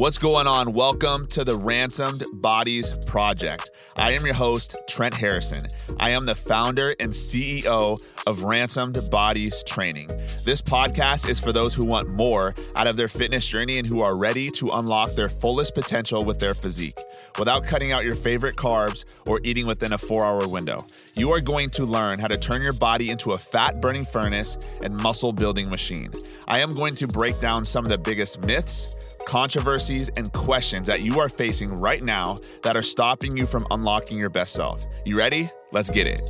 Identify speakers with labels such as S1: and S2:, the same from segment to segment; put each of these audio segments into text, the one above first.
S1: What's going on? Welcome to the Ransomed Bodies Project. I am your host, Trent Harrison. I am the founder and CEO of Ransomed Bodies Training. This podcast is for those who want more out of their fitness journey and who are ready to unlock their fullest potential with their physique without cutting out your favorite carbs or eating within a four hour window. You are going to learn how to turn your body into a fat burning furnace and muscle building machine. I am going to break down some of the biggest myths controversies, and questions that you are facing right now that are stopping you from unlocking your best self. You ready? Let's get it.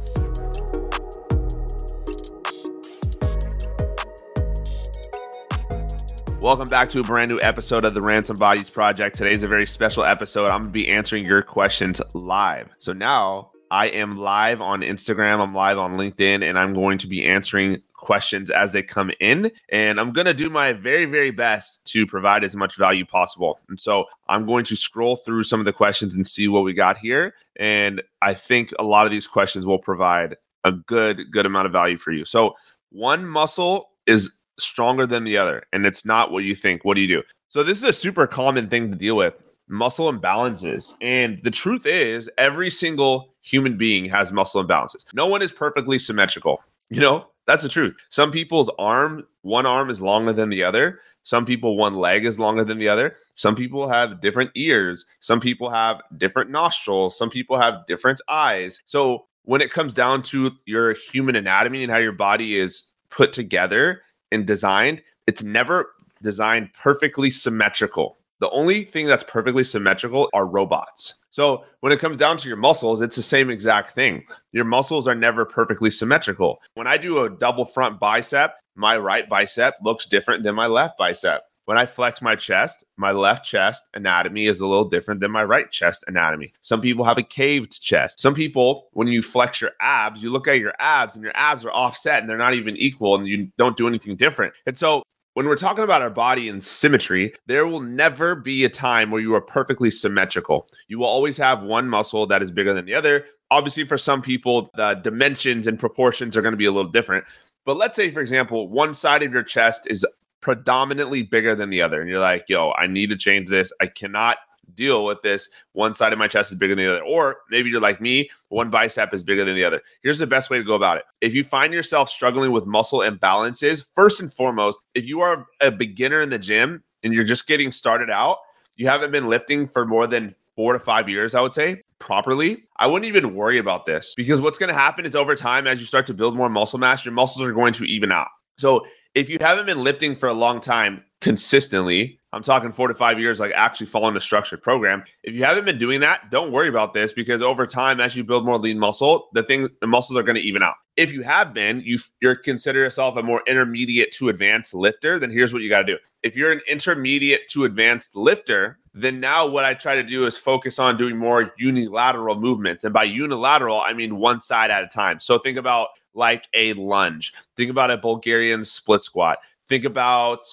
S1: Welcome back to a brand new episode of the Ransom Bodies Project. Today's a very special episode. I'm going to be answering your questions live. So now I am live on Instagram, I'm live on LinkedIn, and I'm going to be answering questions as they come in. And I'm going to do my very, very best to provide as much value possible. And so I'm going to scroll through some of the questions and see what we got here. And I think a lot of these questions will provide a good, good amount of value for you. So one muscle is stronger than the other, and it's not what you think. What do you do? So this is a super common thing to deal with muscle imbalances. And the truth is, every single human being has muscle imbalances. No one is perfectly symmetrical. You know, that's the truth. Some people's arm, one arm is longer than the other. Some people, one leg is longer than the other. Some people have different ears. Some people have different nostrils. Some people have different eyes. So, when it comes down to your human anatomy and how your body is put together and designed, it's never designed perfectly symmetrical. The only thing that's perfectly symmetrical are robots. So when it comes down to your muscles, it's the same exact thing. Your muscles are never perfectly symmetrical. When I do a double front bicep, my right bicep looks different than my left bicep. When I flex my chest, my left chest anatomy is a little different than my right chest anatomy. Some people have a caved chest. Some people, when you flex your abs, you look at your abs and your abs are offset and they're not even equal and you don't do anything different. And so when we're talking about our body and symmetry, there will never be a time where you are perfectly symmetrical. You will always have one muscle that is bigger than the other. Obviously, for some people, the dimensions and proportions are going to be a little different. But let's say, for example, one side of your chest is predominantly bigger than the other. And you're like, yo, I need to change this. I cannot deal with this. One side of my chest is bigger than the other. Or maybe you're like me, one bicep is bigger than the other. Here's the best way to go about it. If you find yourself struggling with muscle imbalances, first and foremost, if you are a beginner in the gym and you're just getting started out, you haven't been lifting for more than four to five years, I would say, properly, I wouldn't even worry about this because what's going to happen is over time, as you start to build more muscle mass, your muscles are going to even out. So if you haven't been lifting for a long time consistently, I'm talking four to five years, like actually following a structured program. If you haven't been doing that, don't worry about this because over time, as you build more lean muscle, the thing, the muscles are going to even out. If you have been, you you're consider yourself a more intermediate to advanced lifter, then here's what you got to do. If you're an intermediate to advanced lifter, then now what I try to do is focus on doing more unilateral movements. And by unilateral, I mean one side at a time. So think about like a lunge. Think about a Bulgarian split squat. Think about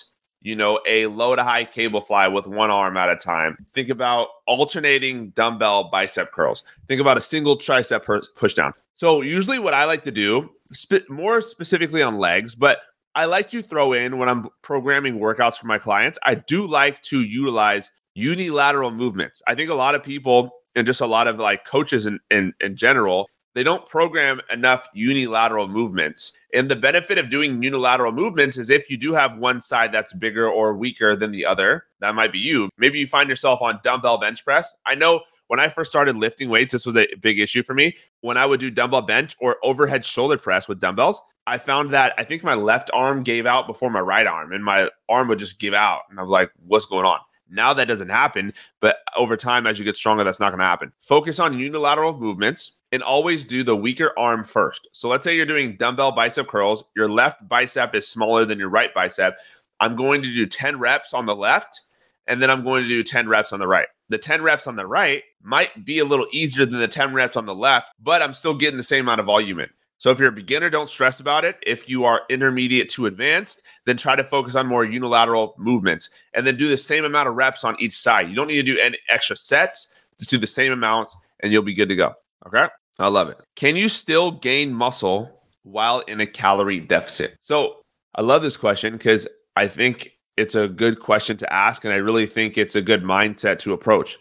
S1: you know, a low to high cable fly with one arm at a time. Think about alternating dumbbell bicep curls. Think about a single tricep push down. So, usually, what I like to do, sp- more specifically on legs, but I like to throw in when I'm programming workouts for my clients, I do like to utilize unilateral movements. I think a lot of people and just a lot of like coaches in, in, in general they don't program enough unilateral movements. And the benefit of doing unilateral movements is if you do have one side that's bigger or weaker than the other, that might be you. Maybe you find yourself on dumbbell bench press. I know when I first started lifting weights, this was a big issue for me. When I would do dumbbell bench or overhead shoulder press with dumbbells, I found that I think my left arm gave out before my right arm, and my arm would just give out. And I'm like, what's going on? Now that doesn't happen, but over time, as you get stronger, that's not going to happen. Focus on unilateral movements and always do the weaker arm first. So let's say you're doing dumbbell bicep curls, your left bicep is smaller than your right bicep. I'm going to do 10 reps on the left, and then I'm going to do 10 reps on the right. The 10 reps on the right might be a little easier than the 10 reps on the left, but I'm still getting the same amount of volume in. So if you're a beginner, don't stress about it. If you are intermediate to advanced, then try to focus on more unilateral movements and then do the same amount of reps on each side. You don't need to do any extra sets, just do the same amounts and you'll be good to go. Okay? I love it. Can you still gain muscle while in a calorie deficit? So I love this question because I think it's a good question to ask. And I really think it's a good mindset to approach.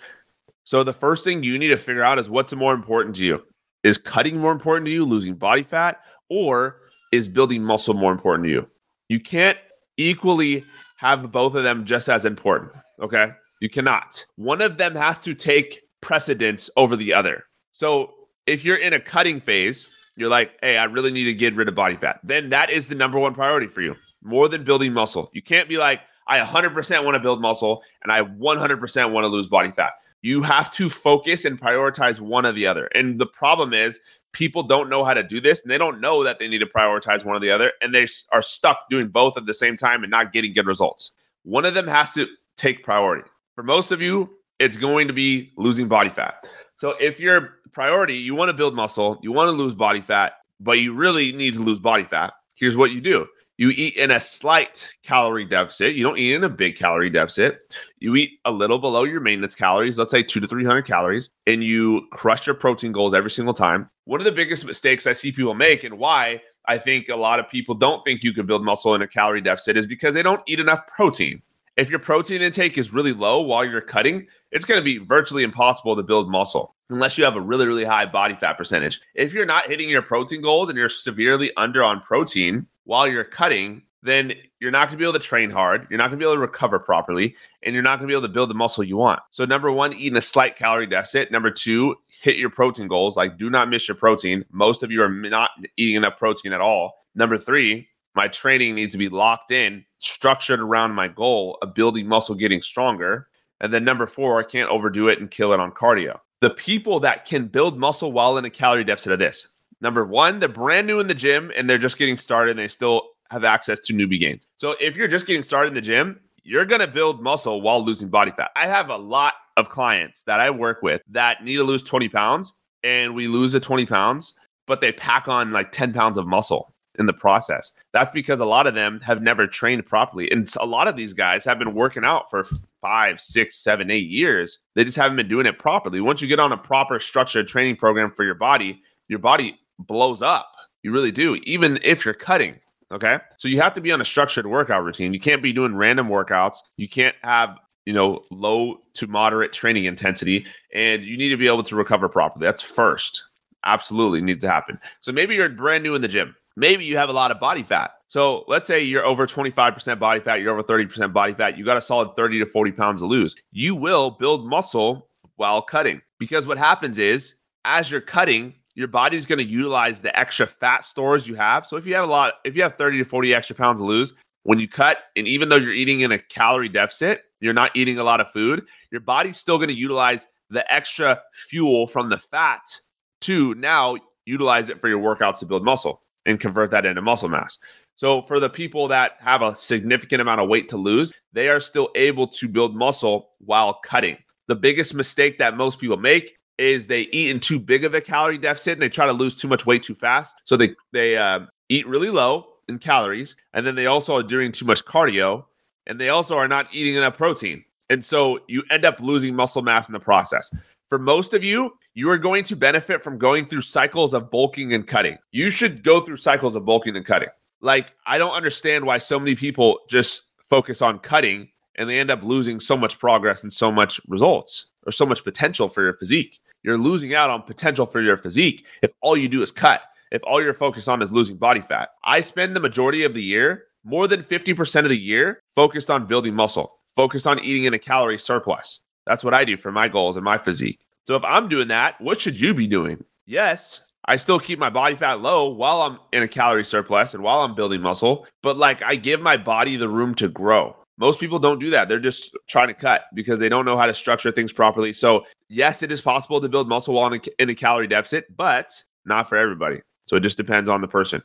S1: So, the first thing you need to figure out is what's more important to you. Is cutting more important to you, losing body fat, or is building muscle more important to you? You can't equally have both of them just as important. Okay. You cannot. One of them has to take precedence over the other. So, if you're in a cutting phase, you're like, hey, I really need to get rid of body fat, then that is the number one priority for you more than building muscle. You can't be like, I 100% want to build muscle and I 100% want to lose body fat. You have to focus and prioritize one or the other. And the problem is, people don't know how to do this and they don't know that they need to prioritize one or the other. And they are stuck doing both at the same time and not getting good results. One of them has to take priority. For most of you, it's going to be losing body fat. So if your priority, you want to build muscle, you want to lose body fat, but you really need to lose body fat, here's what you do. You eat in a slight calorie deficit. You don't eat in a big calorie deficit. You eat a little below your maintenance calories, let's say two to 300 calories, and you crush your protein goals every single time. One of the biggest mistakes I see people make and why I think a lot of people don't think you can build muscle in a calorie deficit is because they don't eat enough protein. If your protein intake is really low while you're cutting, it's going to be virtually impossible to build muscle unless you have a really, really high body fat percentage. If you're not hitting your protein goals and you're severely under on protein while you're cutting, then you're not going to be able to train hard. You're not going to be able to recover properly, and you're not going to be able to build the muscle you want. So, number one, eating a slight calorie deficit. Number two, hit your protein goals. Like, do not miss your protein. Most of you are not eating enough protein at all. Number three, my training needs to be locked in, structured around my goal of building muscle, getting stronger. And then number four, I can't overdo it and kill it on cardio. The people that can build muscle while in a calorie deficit are this. Number one, they're brand new in the gym and they're just getting started and they still have access to newbie gains. So if you're just getting started in the gym, you're going to build muscle while losing body fat. I have a lot of clients that I work with that need to lose 20 pounds and we lose the 20 pounds, but they pack on like 10 pounds of muscle in the process. That's because a lot of them have never trained properly. And a lot of these guys have been working out for five, six, seven, eight years. They just haven't been doing it properly. Once you get on a proper structured training program for your body, your body blows up. You really do, even if you're cutting. Okay. So you have to be on a structured workout routine. You can't be doing random workouts. You can't have, you know, low to moderate training intensity. And you need to be able to recover properly. That's first. Absolutely needs to happen. So maybe you're brand new in the gym maybe you have a lot of body fat. So let's say you're over 25% body fat, you're over 30% body fat, you got a solid 30 to 40 pounds to lose. You will build muscle while cutting because what happens is as you're cutting, your body's going to utilize the extra fat stores you have. So if you have a lot, if you have 30 to 40 extra pounds to lose, when you cut, and even though you're eating in a calorie deficit, you're not eating a lot of food, your body's still going to utilize the extra fuel from the fat to now utilize it for your workouts to build muscle and convert that into muscle mass. So for the people that have a significant amount of weight to lose, they are still able to build muscle while cutting. The biggest mistake that most people make is they eat in too big of a calorie deficit and they try to lose too much weight too fast. So they they uh, eat really low in calories, and then they also are doing too much cardio, and they also are not eating enough protein. And so you end up losing muscle mass in the process. For most of you, you are going to benefit from going through cycles of bulking and cutting. You should go through cycles of bulking and cutting. Like, I don't understand why so many people just focus on cutting and they end up losing so much progress and so much results or so much potential for your physique. You're losing out on potential for your physique if all you do is cut, if all you're focused on is losing body fat. I spend the majority of the year, more than 50% of the year, focused on building muscle, focused on eating in a calorie surplus. That's what I do for my goals and my physique. So if I'm doing that, what should you be doing? Yes, I still keep my body fat low while I'm in a calorie surplus and while I'm building muscle, but like I give my body the room to grow. Most people don't do that. They're just trying to cut because they don't know how to structure things properly. So, yes, it is possible to build muscle while in a, in a calorie deficit, but not for everybody. So, it just depends on the person.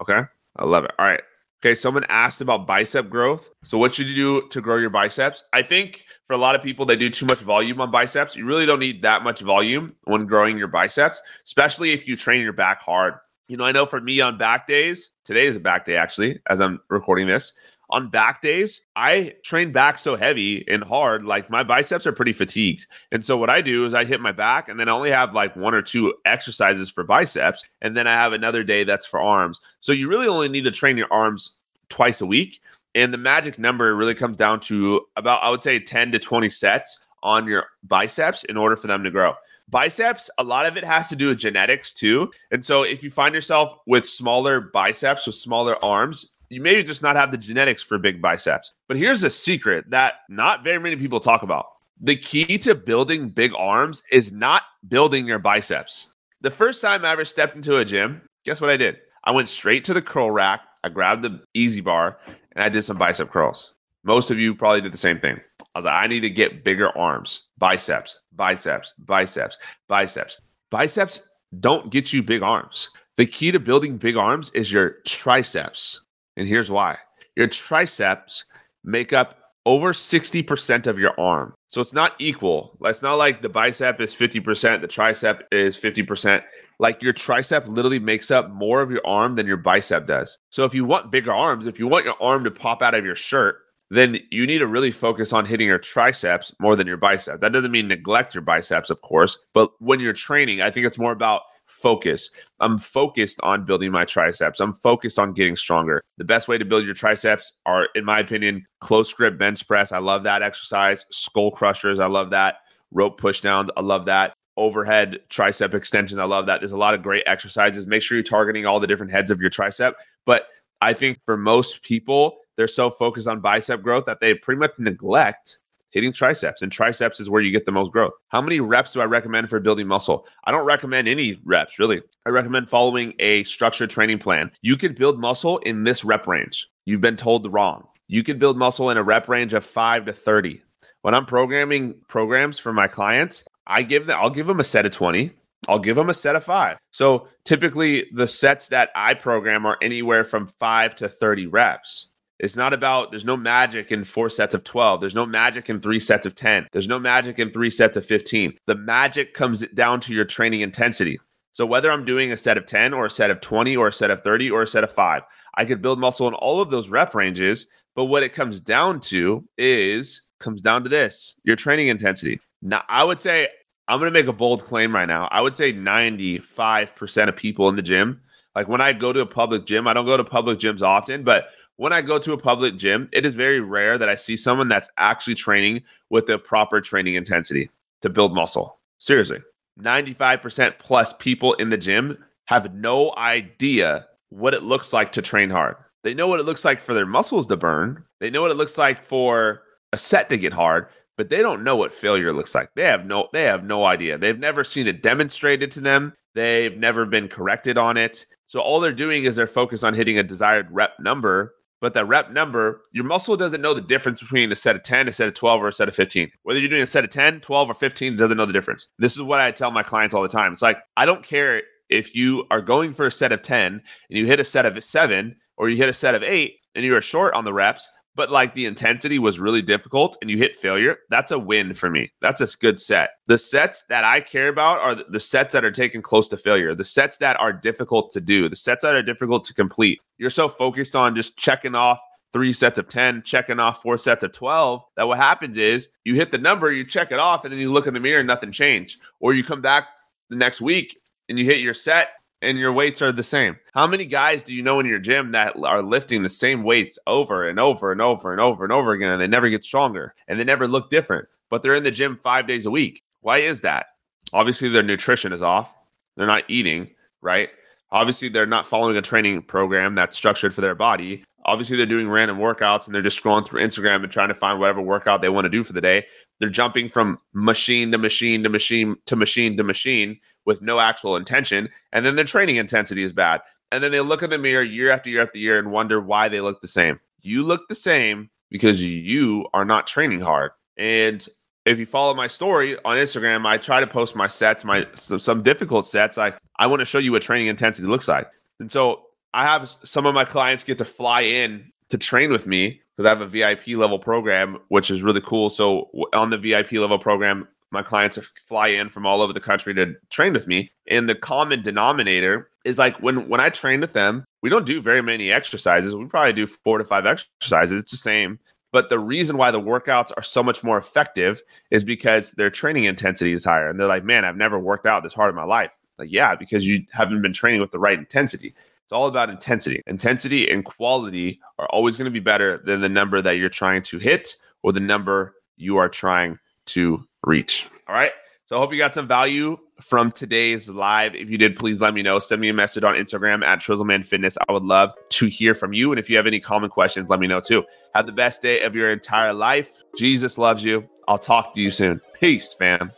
S1: Okay. I love it. All right. Okay. Someone asked about bicep growth. So, what should you do to grow your biceps? I think for a lot of people, they do too much volume on biceps. You really don't need that much volume when growing your biceps, especially if you train your back hard. You know, I know for me on back days, today is a back day actually, as I'm recording this. On back days, I train back so heavy and hard, like my biceps are pretty fatigued. And so, what I do is I hit my back and then I only have like one or two exercises for biceps. And then I have another day that's for arms. So, you really only need to train your arms twice a week And the magic number really comes down to about, I would say, 10 to 20 sets on your biceps in order for them to grow. Biceps, a lot of it has to do with genetics too. And so if you find yourself with smaller biceps, with smaller arms, you maybe just not have the genetics for big biceps. But here's a secret that not very many people talk about. The key to building big arms is not building your biceps. The first time I ever stepped into a gym, guess what I did? I went straight to the curl rack. I grabbed the EZ bar and I did some bicep curls. Most of you probably did the same thing. I was like, I need to get bigger arms, biceps, biceps, biceps, biceps. Biceps don't get you big arms. The key to building big arms is your triceps. And here's why your triceps make up over 60% of your arm. So it's not equal. It's not like the bicep is 50%, the tricep is 50%. Like your tricep literally makes up more of your arm than your bicep does. So if you want bigger arms, if you want your arm to pop out of your shirt, then you need to really focus on hitting your triceps more than your bicep. That doesn't mean neglect your biceps, of course, but when you're training, I think it's more about focus. I'm focused on building my triceps. I'm focused on getting stronger. The best way to build your triceps are, in my opinion, close grip bench press. I love that exercise. Skull crushers. I love that. Rope pushdowns. I love that. Overhead tricep extensions. I love that. There's a lot of great exercises. Make sure you're targeting all the different heads of your tricep. But I think for most people, they're so focused on bicep growth that they pretty much neglect hitting triceps. And triceps is where you get the most growth. How many reps do I recommend for building muscle? I don't recommend any reps, really. I recommend following a structured training plan. You can build muscle in this rep range. You've been told wrong. You can build muscle in a rep range of 5 to 30. When I'm programming programs for my clients, I give them I'll give them a set of 20. I'll give them a set of 5. So typically the sets that I program are anywhere from 5 to 30 reps. It's not about, there's no magic in four sets of 12. There's no magic in three sets of 10. There's no magic in three sets of 15. The magic comes down to your training intensity. So whether I'm doing a set of 10 or a set of 20 or a set of 30 or a set of five, I could build muscle in all of those rep ranges. But what it comes down to is comes down to this your training intensity. Now, I would say, I'm going to make a bold claim right now. I would say 95% of people in the gym like when I go to a public gym, I don't go to public gyms often, but when I go to a public gym, it is very rare that I see someone that's actually training with the proper training intensity to build muscle. Seriously, 95% plus people in the gym have no idea what it looks like to train hard. They know what it looks like for their muscles to burn, they know what it looks like for a set to get hard, but they don't know what failure looks like. They have no they have no idea. They've never seen it demonstrated to them. They've never been corrected on it. So all they're doing is they're focused on hitting a desired rep number. But that rep number, your muscle doesn't know the difference between a set of 10, a set of 12, or a set of 15. Whether you're doing a set of 10, 12, or 15, doesn't know the difference. This is what I tell my clients all the time. It's like, I don't care if you are going for a set of 10 and you hit a set of seven, or you hit a set of eight and you are short on the reps but like the intensity was really difficult and you hit failure, that's a win for me. That's a good set. The sets that I care about are the sets that are taken close to failure, the sets that are difficult to do, the sets that are difficult to complete. You're so focused on just checking off three sets of 10, checking off four sets of 12, that what happens is you hit the number, you check it off, and then you look in the mirror and nothing changed. Or you come back the next week and you hit your set and your weights are the same. How many guys do you know in your gym that are lifting the same weights over and over and over and over and over again and they never get stronger and they never look different, but they're in the gym five days a week? Why is that? Obviously, their nutrition is off. They're not eating, right? Obviously, they're not following a training program that's structured for their body. Obviously, they're doing random workouts and they're just scrolling through Instagram and trying to find whatever workout they want to do for the day. They're jumping from machine to machine to machine to machine to machine with no actual intention. And then their training intensity is bad. And then they look in the mirror year after year after year and wonder why they look the same. You look the same because you are not training hard. And if you follow my story on Instagram, I try to post my sets, my some, some difficult sets. I I want to show you what training intensity looks like. And so I have some of my clients get to fly in to train with me because I have a VIP level program, which is really cool. So on the VIP level program, my clients fly in from all over the country to train with me. And the common denominator is like when when I train with them, we don't do very many exercises. We probably do four to five exercises. It's the same. But the reason why the workouts are so much more effective is because their training intensity is higher. And they're like, man, I've never worked out this hard in my life. Like, yeah, because you haven't been training with the right intensity. It's all about intensity. Intensity and quality are always going to be better than the number that you're trying to hit or the number you are trying to reach. All right. So I hope you got some value from today's live. If you did, please let me know. Send me a message on Instagram at Trizzleman Fitness. I would love to hear from you. And if you have any common questions, let me know too. Have the best day of your entire life. Jesus loves you. I'll talk to you soon. Peace, fam.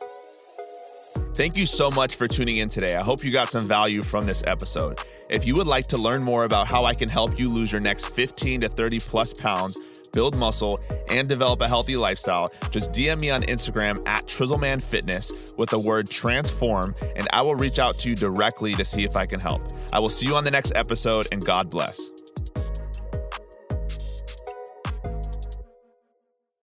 S1: Thank you so much for tuning in today. I hope you got some value from this episode. If you would like to learn more about how I can help you lose your next 15 to 30 plus pounds, build muscle, and develop a healthy lifestyle, just DM me on Instagram at Trizzleman Fitness with the word transform, and I will reach out to you directly to see if I can help. I will see you on the next episode, and God bless.